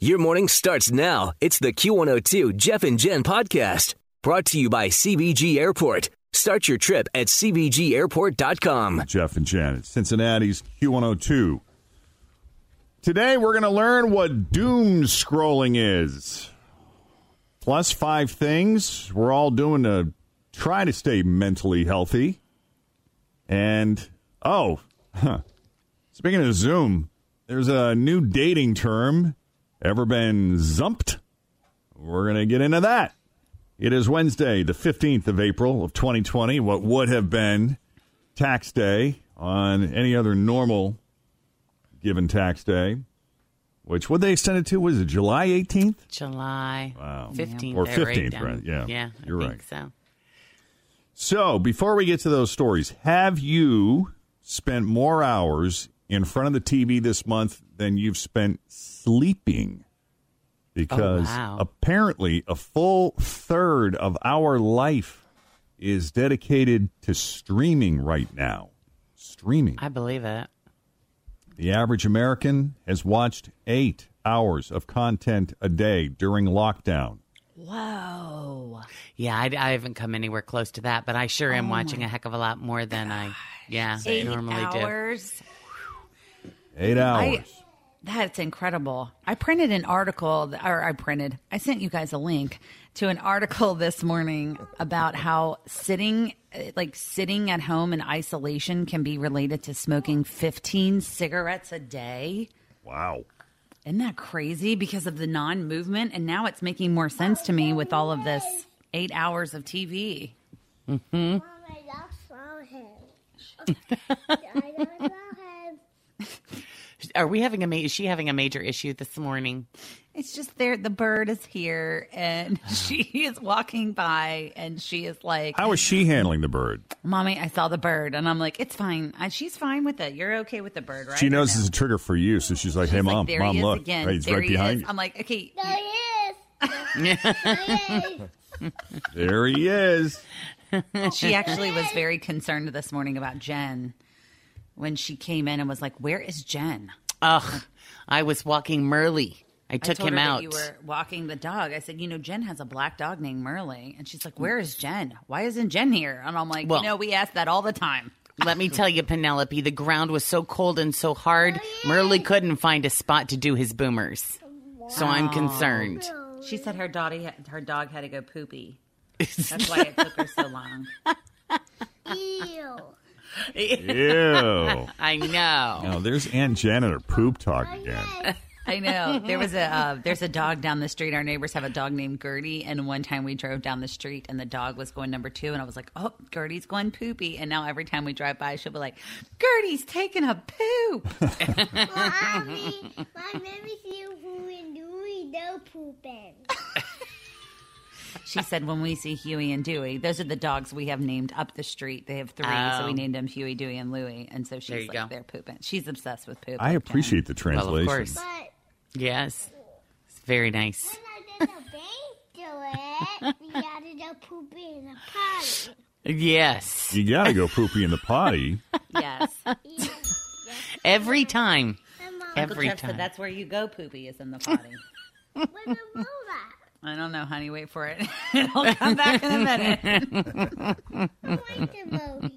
Your morning starts now. It's the Q102 Jeff and Jen podcast brought to you by CVG Airport. Start your trip at CVGAirport.com. Jeff and Jen, Cincinnati's Q102. Today we're going to learn what doom scrolling is. Plus five things we're all doing to try to stay mentally healthy. And, oh, huh. speaking of Zoom, there's a new dating term. Ever been zumped? We're going to get into that. It is Wednesday, the 15th of April of 2020, what would have been tax day on any other normal given tax day, which would they extend it to? Was it July 18th? July Wow. 15th. Or they're right 15th, right, yeah. Yeah, You're right. so. So, before we get to those stories, have you spent more hours in front of the TV this month than you've spent sleeping? Because Oh, wow. apparently, a full third of our life is dedicated to streaming right now. Streaming. I believe it. The average American has watched eight hours of content a day during lockdown. Whoa. Yeah, I, I haven't come anywhere close to that, but I sure am oh watching a heck of a lot more than I yeah Eight normally hours. Eight hours. That's incredible. I printed an article, or I printed, I sent you guys a link to an article this morning about how sitting, uh, like sitting at home in isolation can be related to smoking 15 cigarettes a day. wow. Isn't that crazy because of the non movement? And now it's making more sense to me with all of this eight hours of TV. Mom, I don't saw him. I don't saw him. do. Are we having a ma- is she having a major issue this morning? It's just there. The bird is here and she is walking by and she is like, How is she handling the bird? Mommy, I saw the bird. And I'm like, it's fine. And she's fine with it. You're okay with the bird, right? She knows no? it's a trigger for you, so she's like, "Hey, She's like, mom, there mom, he is look, again. Right, he's there right he behind is. you. I'm like, okay. There he is. There he is. There he is. She actually was very concerned this morning about Jen when she came in and was like, where is Jen? Ugh, I was walking Merle. I I took told him her that out. You were walking the dog. I said, you know, Jen has a black dog named Merle. And she's like, where is Jen? Why isn't Jen here? And I'm like, Well- you know, we ask that all the time. Let me tell you, Penelope, the ground was so cold and so hard, Merle couldn't find a spot to do his boomers. So I'm concerned. She said her dog, her dog had to go poopy. That's why it took her so long. Ew. Ew. I know. Now there's Aunt Janet or poop talk again. I know. There was a uh, there's a dog down the street. Our neighbors have a dog named Gertie, and one time we drove down the street, and the dog was going number two, and I was like, "Oh, Gertie's going poopy." And now every time we drive by, she'll be like, "Gertie's taking a poop." Mommy, my baby see who and Dewey no pooping. she said, "When we see Huey and Dewey, those are the dogs we have named up the street. They have three, so we Oh. named them Huey, Dewey, and Louie." And so she's you like, go. "They're pooping." She's obsessed with poop. I like appreciate the Well, translation. of course. But Yes. It's very nice. when I did a bank to it, we gotta go pooping in the potty. Yes. You got to go poopy in the potty. Jen. Yes. Every time. And Mom, Every Jeff said time. that's where you go. Poopy is in the potty. When the move at? I don't know, honey. Wait for it. It'll come back in a minute. Like.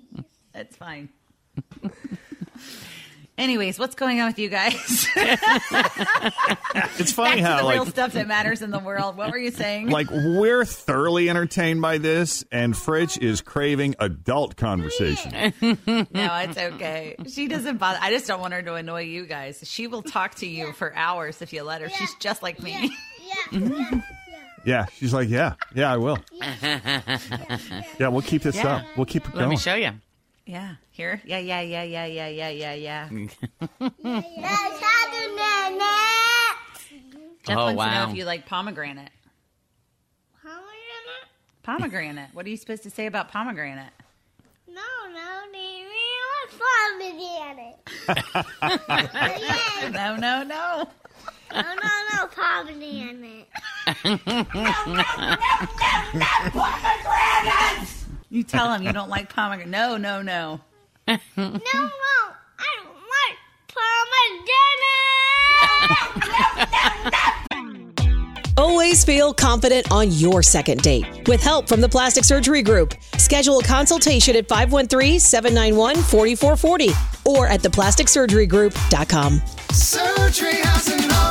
That's fine. Anyways, what's going on with you guys? It's Back funny to how the real like stuff that matters in the world. What were you saying? like we're thoroughly entertained by this, and Fritch is craving adult conversation. no, it's okay. She doesn't bother. I just don't want her to annoy you guys. She will talk to you for hours if you let her. She's just like me. Yeah, yeah, Yeah, she's like, yeah, yeah, I will. Yeah, we'll keep this Yeah. up. We'll keep it going. Let going. me show you. Yeah. Here. Yeah, yeah, yeah, yeah, yeah, yeah, yeah, yeah. yeah. That's how to nanny. Jeff Oh, wants to wow. know if you like pomegranate. Pomegranate? Pomegranate. What are you supposed to say about pomegranate? No, no, they really want pomegranate. yeah. No, no, no. No, no, no, pomegranate. You tell him you don't like pomegranate. No, no, no. No, no, I don't like pomegranate. Always feel confident on your second date. With help from the Plastic Surgery Group, schedule a consultation at 513-791-4440 or at theplasticsurgerygroup.com. Surgery has an art.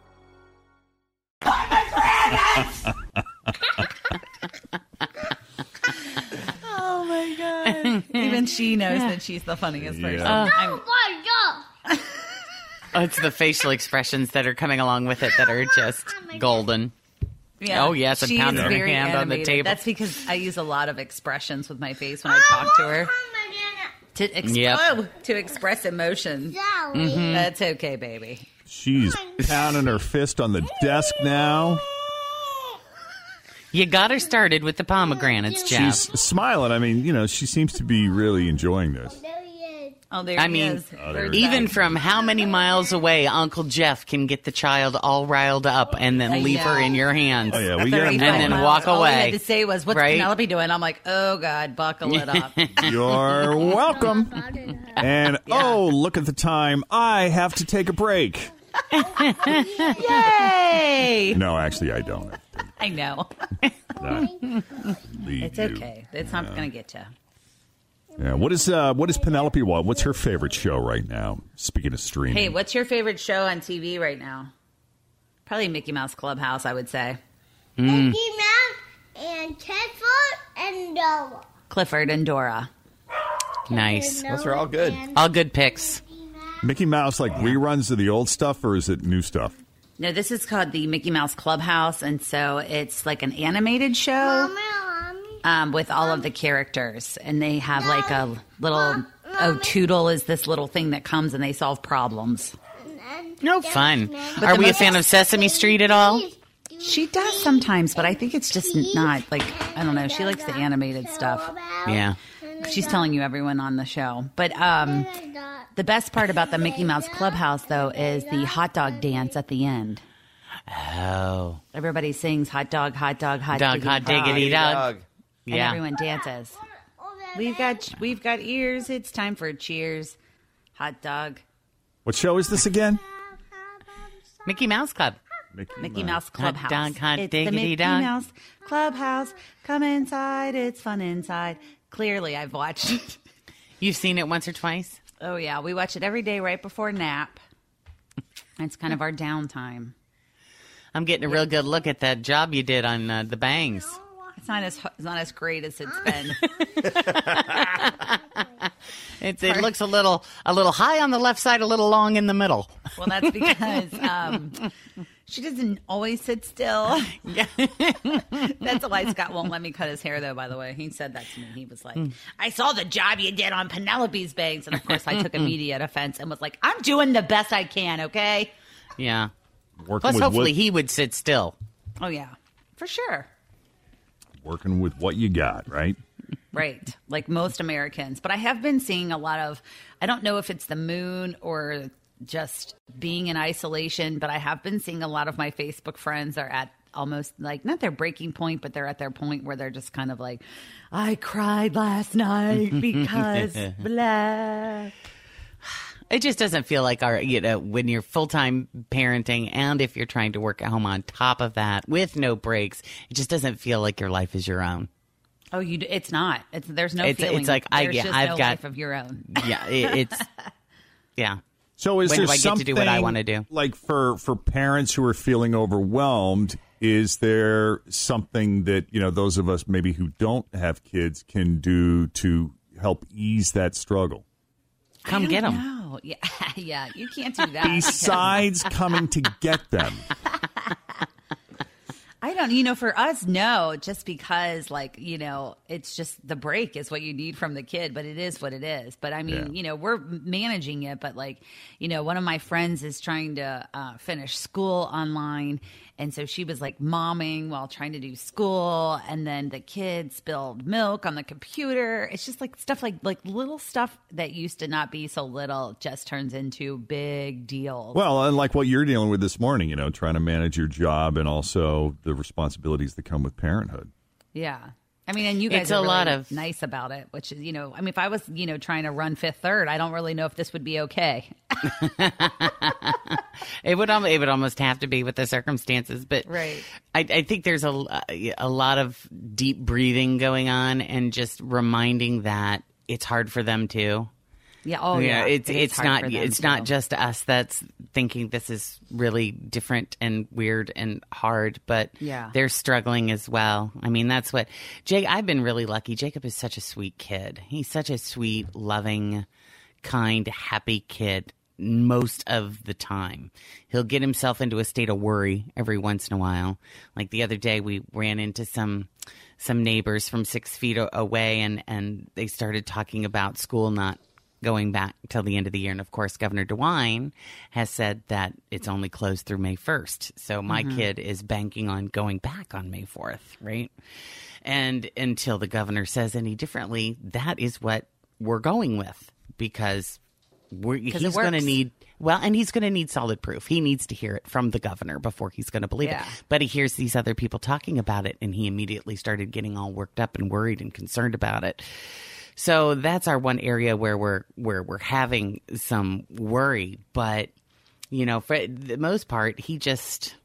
Oh my god. Even she knows that she's the funniest person. Yeah. I'm- Oh my god. Oh, it's the facial expressions that are coming along with it that are oh, just golden. yeah. Oh, yes, and She's pounding her very hand on the table. That's because I use a lot of expressions with my face when I oh, talk to her to ex- Yep. oh, to express emotion. Zoe. Mm-hmm. That's okay, baby. She's oh, pounding her fist on the desk now. You got her started with the pomegranates, Jeff. She's smiling. I mean, you know, she seems to be really enjoying this. Oh, there he. Oh, there I he mean, is. Oh, there There's is. Even from how many miles away Uncle Jeff can get the child all riled up and then I leave her in your hands. Oh yeah, we get 35 And then miles. walk away. All he away. had to say was, "What's Right? Penelope doing?" I'm like, "Oh God, buckle it up." You're welcome. And oh, look at the time. I have to take a break. Yay! No, actually, I don't. I know. It's you. okay. It's not going to get you. Yeah. What is uh what is Penelope want? What's her favorite show right now? Speaking of streaming. Hey, what's your favorite show on TV right now? Probably Mickey Mouse Clubhouse, I would say. Mm. Mickey Mouse and Clifford and Noah. Clifford and Dora. Nice. Those are all good. All good picks. Mickey Mouse like reruns of the old stuff or is it new stuff? No, this is called the Mickey Mouse Clubhouse, and so it's like an animated show Mommy, mommy. um, with all of the characters, and they have like a little. Oh, Toodle is this little thing that comes and they solve problems. No fun. But Are we a fan of Sesame Street at all? She does sometimes, but I think it's just not like I don't know. She likes the animated stuff. Yeah. She's telling you everyone on the show, but um, the best part about the Mickey Mouse Clubhouse though is the hot dog dance at the end. Oh. Everybody sings hot dog, hot dog, hot Dog, diggity hot dog. diggity dog. Dog. and Yeah. everyone dances. We've got we've got ears. It's time for cheers. Hot dog. What show is this again? Mickey Mouse Club. Mickey Mouse Clubhouse. Hot dog, hot it's the Mickey dog. Mouse Clubhouse. Come inside. It's fun inside. Clearly, I've watched it. You've seen it once or twice? Oh yeah, we watch it every day right before nap. It's kind of our downtime. I'm getting a real good look at that job you did on uh, the bangs. It's not as it's not as great as it's been. It's, it looks a little a little high on the left side, a little long in the middle. well, that's because um, she doesn't always sit still. that's why Scott won't let me cut his hair, though. By the way, he said that to me. He was like, "I saw the job you did on Penelope's bangs," and of course, I took immediate offense and was like, "I'm doing the best I can." Okay. Yeah. Working Plus, with hopefully, what, he would sit still. Oh yeah, for sure. working with what you got, right? Right. Like most Americans. But I have been seeing a lot of, I don't know if it's the moon or just being in isolation. But I have been seeing a lot of my Facebook friends are at almost like not their breaking point, but they're at their point where they're just kind of like, I cried last night because blah. It just doesn't feel like our, you know, when you're full time parenting and if you're trying to work at home on top of that with no breaks, it just doesn't feel like your life is your own. Oh, you? It's not. It's there's no It's- feeling. it's like, I- yeah, I've no got- life of your own. Yeah, it, it's, yeah. So is When there do I get something to do what I wanna do? Like for for parents who are feeling overwhelmed, is there something that you know those of us maybe who don't have kids can do to help ease that struggle? Come get them. No, yeah, yeah, you can't do that. because- Besides coming to get them, I don't, you know, for us, no, just because, like, you know, it's just the break is what you need from the kid, but it is what it is. But I mean, Yeah. you know, we're managing it, but like, you know, one of my friends is trying to uh, finish school online. And so she was like momming while trying to do school. And then the kid spilled milk on the computer. It's just like stuff like, like little stuff that used to not be so little just turns into big deals. well, and like what you're dealing with this morning, you know, trying to manage your job and also the responsibilities that come with parenthood. Yeah. I mean, and you guys It's are a really lot of- nice about it, which is, you know, I mean, if I was, you know, trying to run fifth third, I don't really know if this would be okay. It would it would almost have to be with the circumstances, but Right. I, I think there's a a lot of deep breathing going on, and just reminding that it's hard for them too. Yeah. Oh, yeah. it's It is it's not it's not just us that's thinking this is really different and weird and hard, but Yeah. they're struggling as well. I mean, that's what Jake. I've been really lucky. Jacob is such a sweet kid. He's such a sweet, loving, kind, happy kid. Most of the time, he'll get himself into a state of worry every once in a while. Like the other day, we ran into some some neighbors from six feet away, and and they started talking about school not going back till the end of the year. And of course, Governor DeWine has said that it's only closed through May 1st. So my kid is banking on going back on May 4th, right? And until the governor says any differently, that is what we're going with because we're, he's going to need, well, and he's going to need solid proof. He needs to hear it from the governor before he's going to believe Yeah. it. But he hears these other people talking about it and he immediately started getting all worked up and worried and concerned about it. So that's our one area where we're where we're having some worry, but you know, for the most part, he just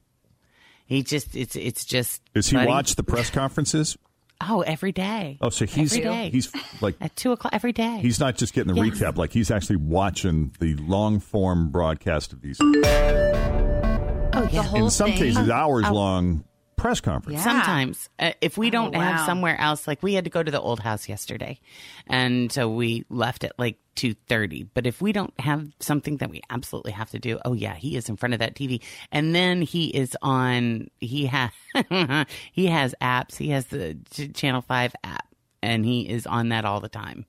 he just it's it's just Does he buddy. watch the press conferences? Oh, every day. Oh, so he's Every day. he's like at two o'clock every day. he's not just getting the Yes. recap; like he's actually watching the long form broadcast of these. oh yeah. The whole In some thing. cases, hours oh, oh. long press conference. Yeah. Sometimes, uh, if we don't Oh, have somewhere else, like we had to go to the old house yesterday, and so we left at like two thirty. But if we don't have something that we absolutely have to do, oh yeah, he is in front of that TV, and then he is on. He has he has apps. He has the Ch- Channel Five app, and he is on that all the time,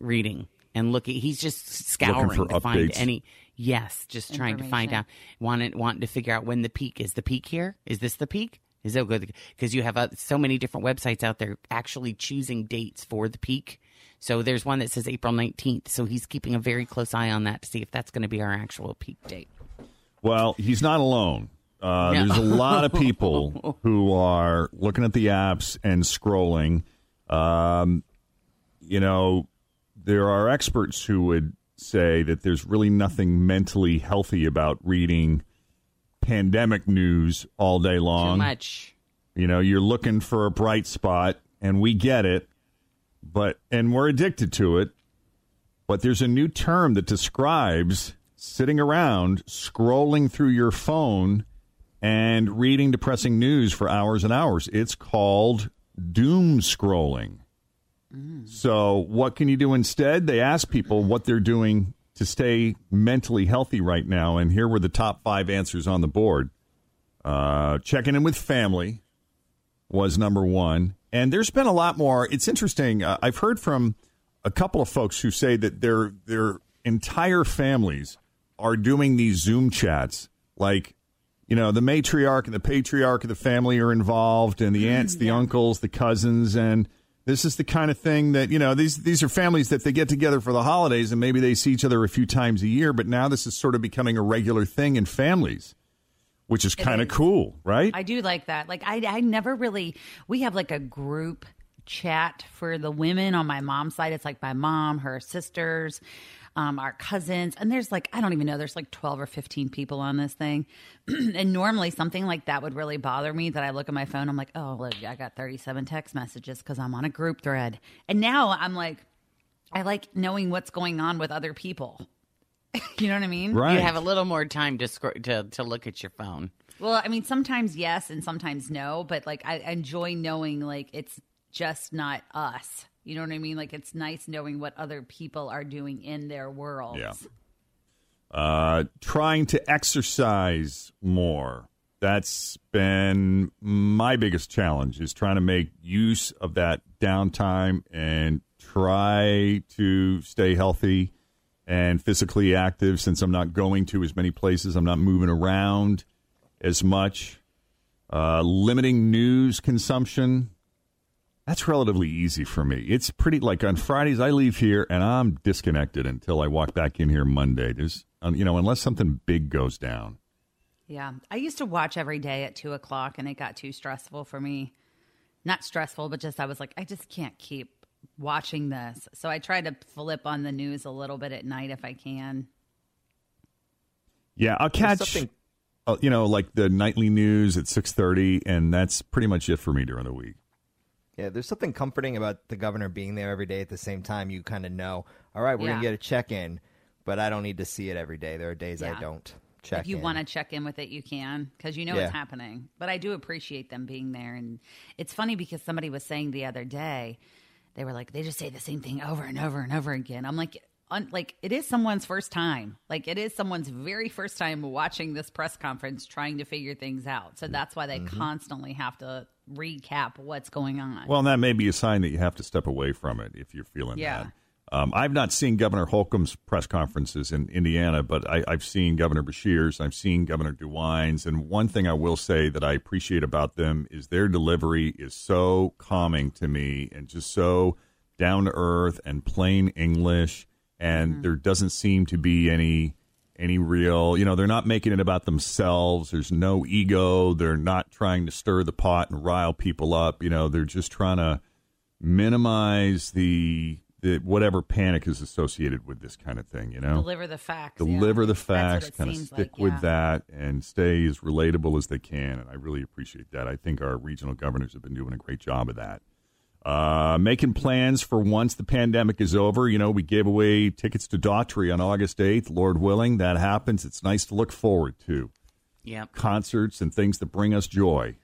reading and looking. He's just scouring for to find updates. any. Yes, just trying to find Information. out, wanting wanting to figure out when the peak is. The peak here is this the peak? Is that good? Because you have uh, so many different websites out there actually choosing dates for the peak. So there's one that says April 19th. So he's keeping a very close eye on that to see if that's going to be our actual peak date. Well, he's not alone. Uh, No. There's a lot of people who are looking at the apps and scrolling. Um, you know, there are experts who would say that there's really nothing mentally healthy about reading pandemic news all day long. Too much. You know, you're looking for a bright spot, and we get it, but and we're addicted to it. But there's a new term that describes sitting around scrolling through your phone and reading depressing news for hours and hours. It's called doom scrolling. Mm. So, what can you do instead? They ask people what they're doing to stay mentally healthy right now, and here were the top five answers on the board. Uh, checking in with family was number one. And there's been a lot more. It's interesting. Uh, I've heard from a couple of folks who say that their their entire families are doing these Zoom chats. Like, you know, the matriarch and the patriarch of the family are involved, and the aunts, the uncles, the cousins, and This is the kind of thing that you know these these are families that they get together for the holidays and maybe they see each other a few times a year, but now this is sort of becoming a regular thing in families, which is kind of cool, right? I do like that. Like I, I never really. We have like a group chat for the women on my mom's side. It's like my mom, her sisters, um, our cousins, and there's like I don't even know. There's like twelve or fifteen people on this thing, and normally something like that would really bother me. That I look at my phone, I'm like, oh, look, I got 37 text messages because I'm on a group thread, and now I'm like, I like knowing what's going on with other people. you know what I mean? Right. You have a little more time to scro- to to look at your phone. Well, I mean, sometimes yes and sometimes no, but like I enjoy knowing like it's just not us. You know what I mean? Like it's nice knowing what other people are doing in their worlds. Yeah. Uh, trying to exercise more. That's been my biggest challenge is trying to make use of that downtime and try to stay healthy and physically active since I'm not going to as many places. I'm not moving around as much. Uh, limiting news consumption. That's relatively easy for me. It's pretty like on Fridays I leave here and I'm disconnected until I walk back in here Monday. There's um, you know unless something big goes down. Yeah. I used to watch every day at two o'clock and it got too stressful for me. Not stressful, but just I was like, I just can't keep watching this. So I try to flip on the news a little bit at night if I can. Yeah, I'll catch something- uh, you know like the nightly news at 6:30 and that's pretty much it for me during the week. Yeah, there's something comforting about the governor being there every day at the same time. You kind of know, all right, we're Yeah. going to get a check in, but I don't need to see it every day. There are days Yeah. I don't check if you want to check in with it, you can because you know Yeah. it's happening. But I do appreciate them being there, and it's funny because somebody was saying the other day, they were like, they just say the same thing over and over and over again. I'm like. Un, like it is someone's first time like it is someone's very first time watching this press conference trying to figure things out so that's why they Mm-hmm. constantly have to recap what's going on Well, and that may be a sign that you have to step away from it if you're feeling Yeah. that. Um, I've not seen Governor Holcomb's press conferences in Indiana, but I, I've seen Governor Beshear's, I've seen Governor DeWine's, and one thing I will say that I appreciate about them is their delivery is so calming to me and just so down to earth and plain English, and there doesn't seem to be any any real you know they're not making it about themselves. There's no ego. They're not trying to stir the pot and rile people up. You know they're just trying to minimize the the whatever panic is associated with this kind of thing you know? Deliver the facts yeah. deliver the facts kind of stick like, with yeah. that and stay as relatable as they can and i really appreciate that. I think our regional governors have been doing a great job of that uh, making plans for once the pandemic is over. You know, we gave away tickets to Daughtry on August 8th. Lord willing, that happens. It's nice to look forward to Yep. concerts and things that bring us joy.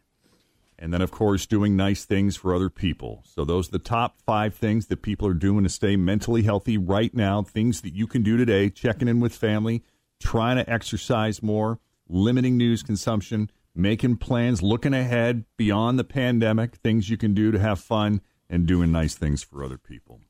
And then, of course, doing nice things for other people. So, those are the top five things that people are doing to stay mentally healthy right now. Things that you can do today checking in with family, trying to exercise more, limiting news consumption, making plans, looking ahead beyond the pandemic, things you can do to have fun, and doing nice things for other people.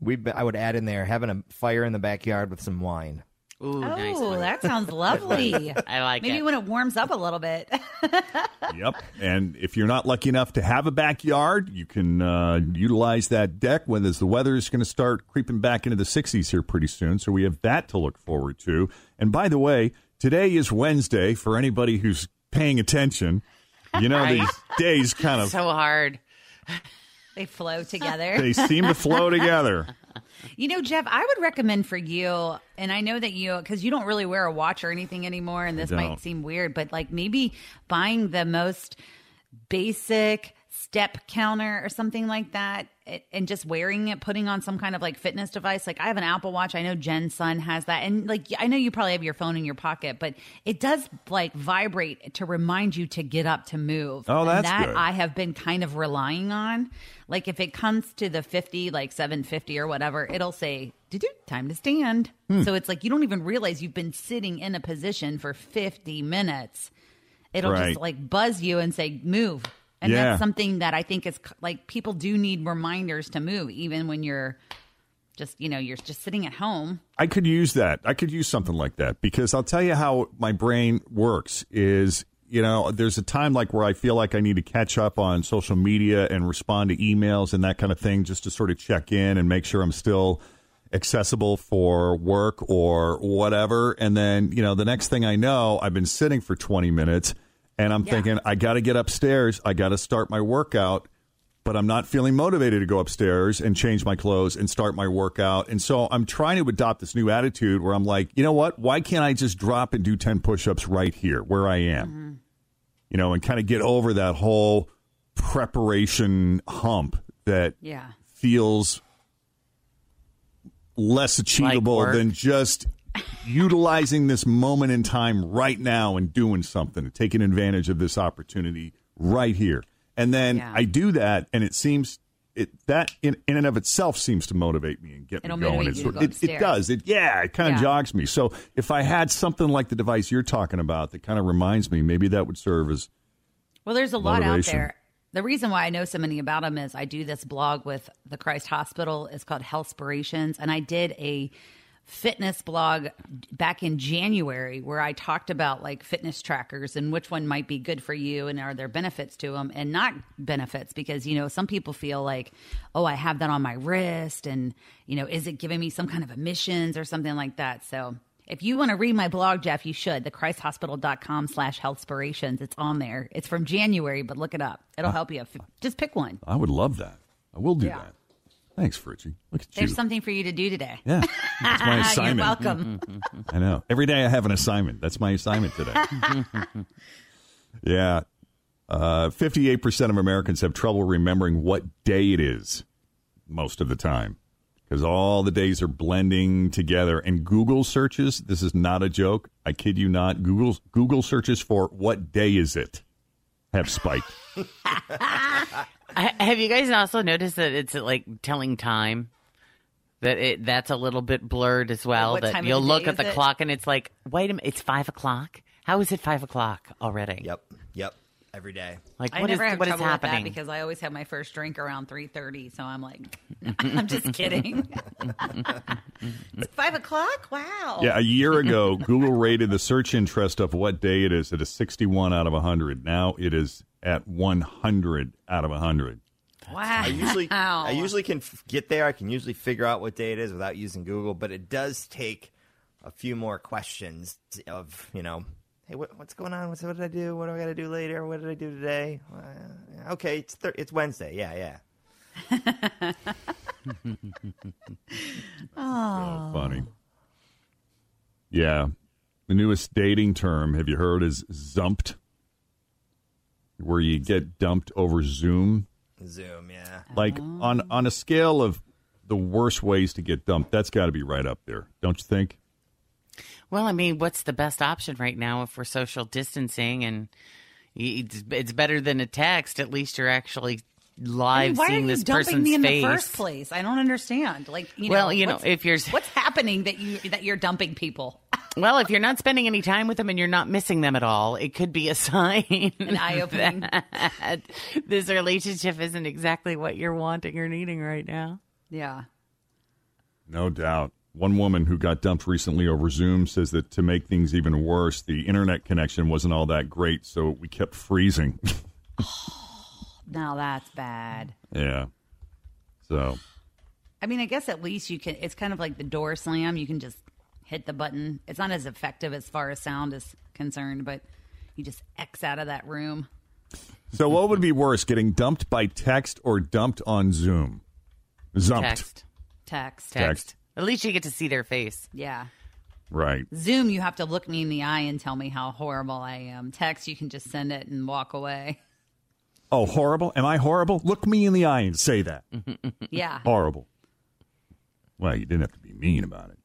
We, I would add in there having a fire in the backyard with some wine. Ooh, nice oh one. that sounds lovely I like maybe it. when it warms up a little bit yep. And if you're not lucky enough to have a backyard, you can uh, utilize that deck when as the weather is going to start creeping back into the 60s here pretty soon. So we have that to look forward to. And by the way, today is Wednesday for anybody who's paying attention. You know, Right. these days kind of so hard. They flow together they seem to flow together. You know, Jeff, I would recommend for you, and I know that you, because you don't really wear a watch or anything anymore, and this might seem weird, but like maybe buying the most basic step counter or something like that and just wearing it putting on some kind of like fitness device. Like i have an apple watch. I know jen's son has that. And like i know you probably have your phone in your pocket but it does like vibrate to remind you to get up to move. Oh, And that's that good. i have been kind of relying on. Like if it comes to the 50 like 750 or whatever it'll say "Doo-doo, time to stand. Hmm. so it's like you don't even realize you've been sitting in a position for 50 minutes. It'll Right. just like buzz you and say move and Yeah. that's something that i think is like people do need reminders to move even when you're just you know you're just sitting at home I could use that. I could use something like that because I'll tell you how my brain works is you know, there's a time like where I feel like I need to catch up on social media and respond to emails and that kind of thing just to sort of check in and make sure I'm still accessible for work or whatever. And then, you know, the next thing I know, I've been sitting for 20 minutes and I'm thinking, I got to get upstairs. I got to start my workout, but I'm not feeling motivated to go upstairs and change my clothes and start my workout. And so I'm trying to adopt this new attitude where I'm like, you know what? Why can't I just drop and do 10 push ups right here where I am? Mm-hmm. You know, and kind of get over that whole preparation hump that Yeah. feels less achievable work. than just utilizing this moment in time right now and doing something, and taking advantage of this opportunity right here. And then Yeah. I do that, and it seems it that in, in and of itself seems to motivate me and get It'll me going. motivate It's you sort- to go it, it does. It yeah, it kind of Yeah. jogs me. So if I had something like the device you're talking about that kind of reminds me, maybe that would serve as Well, there's a lot out there. The reason why I know so many about them is I do this blog with the Christ Hospital. It's called Healthspirations, and I did a fitness blog back in January where I talked about like fitness trackers and which one might be good for you and are there benefits to them and not benefits because you know some people feel like oh I have that on my wrist and you know is it giving me some kind of emissions or something like that so if you want to read my blog, Jeff, you should. Thechristhospital.com slash healthspirations. It's on there. It's from January, but look it up. It'll help you. Just pick one. I would love that. I will do Yeah. that. Thanks, Fritchie. Look at There's you. something for you to do today. yeah, that's my assignment. You're welcome. I know. Every day I have an assignment. That's my assignment today. yeah. Uh, 58% of Americans have trouble remembering what day it is most of the time because all the days are blending together. And Google searches, this is not a joke. I kid you not. Google, Google searches for what day is it have spiked. I- Have you guys also noticed that it's like telling time? That it that's a little bit blurred as well. what that time you'll the look day at the it? clock and it's like, wait a minute, it's five o'clock. How is it five o'clock already? Yep. Yep. Every day. Like I what is never have what is trouble with that happening? because I always have my first drink around 3.30. So I'm like, I'm just kidding. it's 5 o'clock? Wow. Yeah, a year ago, Google rated the search interest of what day it is at a 61 out of 100. Now it is at 100 out of 100. Wow. I usually I usually can f- get there. I can usually figure out what day it is without using Google, but it does take a few more questions of you know, hey, what, what's going on? What's, what did I do? What do I got to do later? What did I do today? Uh, okay, it's thir- it's Wednesday. Yeah, yeah. Oh. Funny. Yeah. The newest dating term, have you heard, is zumped, where you get dumped over Zoom. Zoom. Yeah. Like on, on a scale of the worst ways to get dumped, that's got to be right up there, don't you think? Well, I mean, what's the best option right now if we're social distancing and it's, it's better than a text? At least you're actually live Why are seeing you this dumping person's me in face. the first place? I don't understand. Like, you Well, know, you know, if you're- what's happening that you that you're dumping people? Well, if you're not spending any time with them and you're not missing them at all, it could be a sign An eye-opening. that this relationship isn't exactly what you're wanting or needing right now. Yeah. No doubt. One woman who got dumped recently over Zoom says that to make things even worse, the internet connection wasn't all that great, so we kept freezing. Now that's bad. yeah. So, I mean, I guess at least you can. It's kind of like the door slam. You can just hit the button. It's not as effective as far as sound is concerned, but you just X out of that room. so what would be worse, getting dumped by text or dumped on Zoom? Zumped. Text. Text. Text. Text. At least you get to see their face. Yeah. Right. Zoom, you have to look me in the eye and tell me how horrible I am. Text, you can just send it and walk away. Oh, horrible? Am I horrible? Look me in the eye and say that. Yeah. horrible. Well, you didn't have to be mean about it.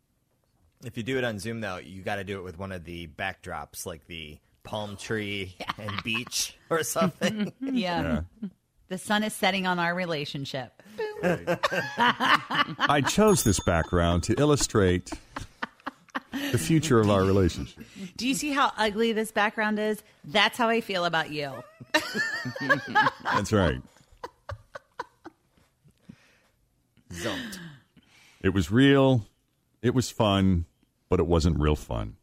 If you do it on Zoom, though, you got to do it with one of the backdrops, like the palm tree and beach or something. Yeah. The sun is setting on our relationship. I chose this background to illustrate the future of our relationship. Do you see how ugly this background is? That's how I feel about you. That's right. Zumped. It was real. It was fun, but it wasn't real fun.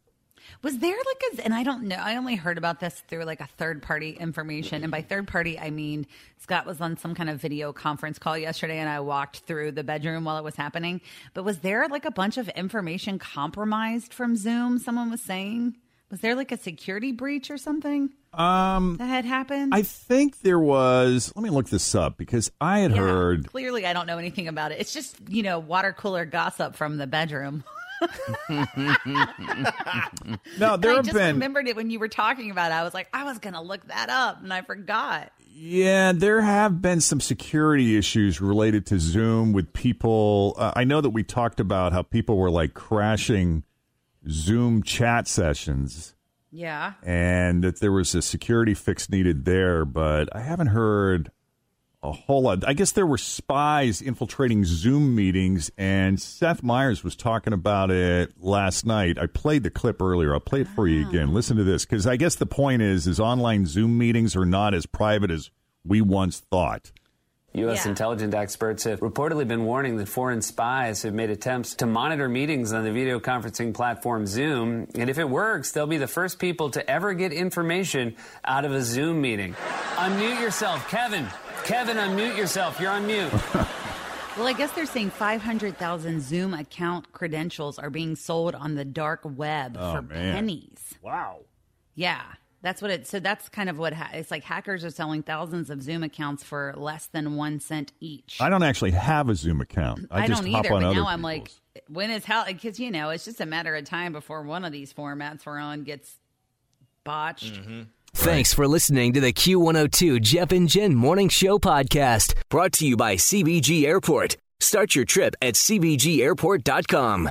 Was there like a, and I don't know, I only heard about this through like a third party information. And by third party, I mean Scott was on some kind of video conference call yesterday and I walked through the bedroom while it was happening. But was there like a bunch of information compromised from Zoom? Someone was saying, was there like a security breach or something Um, that had happened? I think there was. Let me look this up because I had Yeah, heard. Clearly, I don't know anything about it. It's just, you know, water cooler gossip from the bedroom. No, there have been. I have just been. remembered it when you were talking about it. I was like, I was going to look that up and I forgot. Yeah, there have been some security issues related to Zoom with people. Uh, I know that we talked about how people were like crashing Zoom chat sessions Yeah. and that there was a security fix needed there, but I haven't heard a whole lot. I guess there were spies infiltrating Zoom meetings, and Seth Meyers was talking about it last night. I played the clip earlier. I'll play it for you again. Listen to this, because I guess the point is, is online Zoom meetings are not as private as we once thought. U.S. Yeah. intelligence experts have reportedly been warning that foreign spies have made attempts to monitor meetings on the video conferencing platform Zoom. And if it works, they'll be the first people to ever get information out of a Zoom meeting. Unmute yourself, Kevin. Kevin, unmute yourself. You're on mute. Well, I guess they're saying 500,000 Zoom account credentials are being sold on the dark web Oh, for man. pennies. Wow. Yeah. That's what it so that's kind of what ha- it's like hackers are selling thousands of Zoom accounts for less than 1 cent each. I don't actually have a Zoom account. I, I, just don't hop either, on but other now I'm like when is how cuz you know, it's just a matter of time before one of these formats we're on gets botched. Mm-hmm. Thanks for listening to the Q102 Jeff and Jen Morning Show podcast, brought to you by CVG Airport. Start your trip at CVGAirport.com.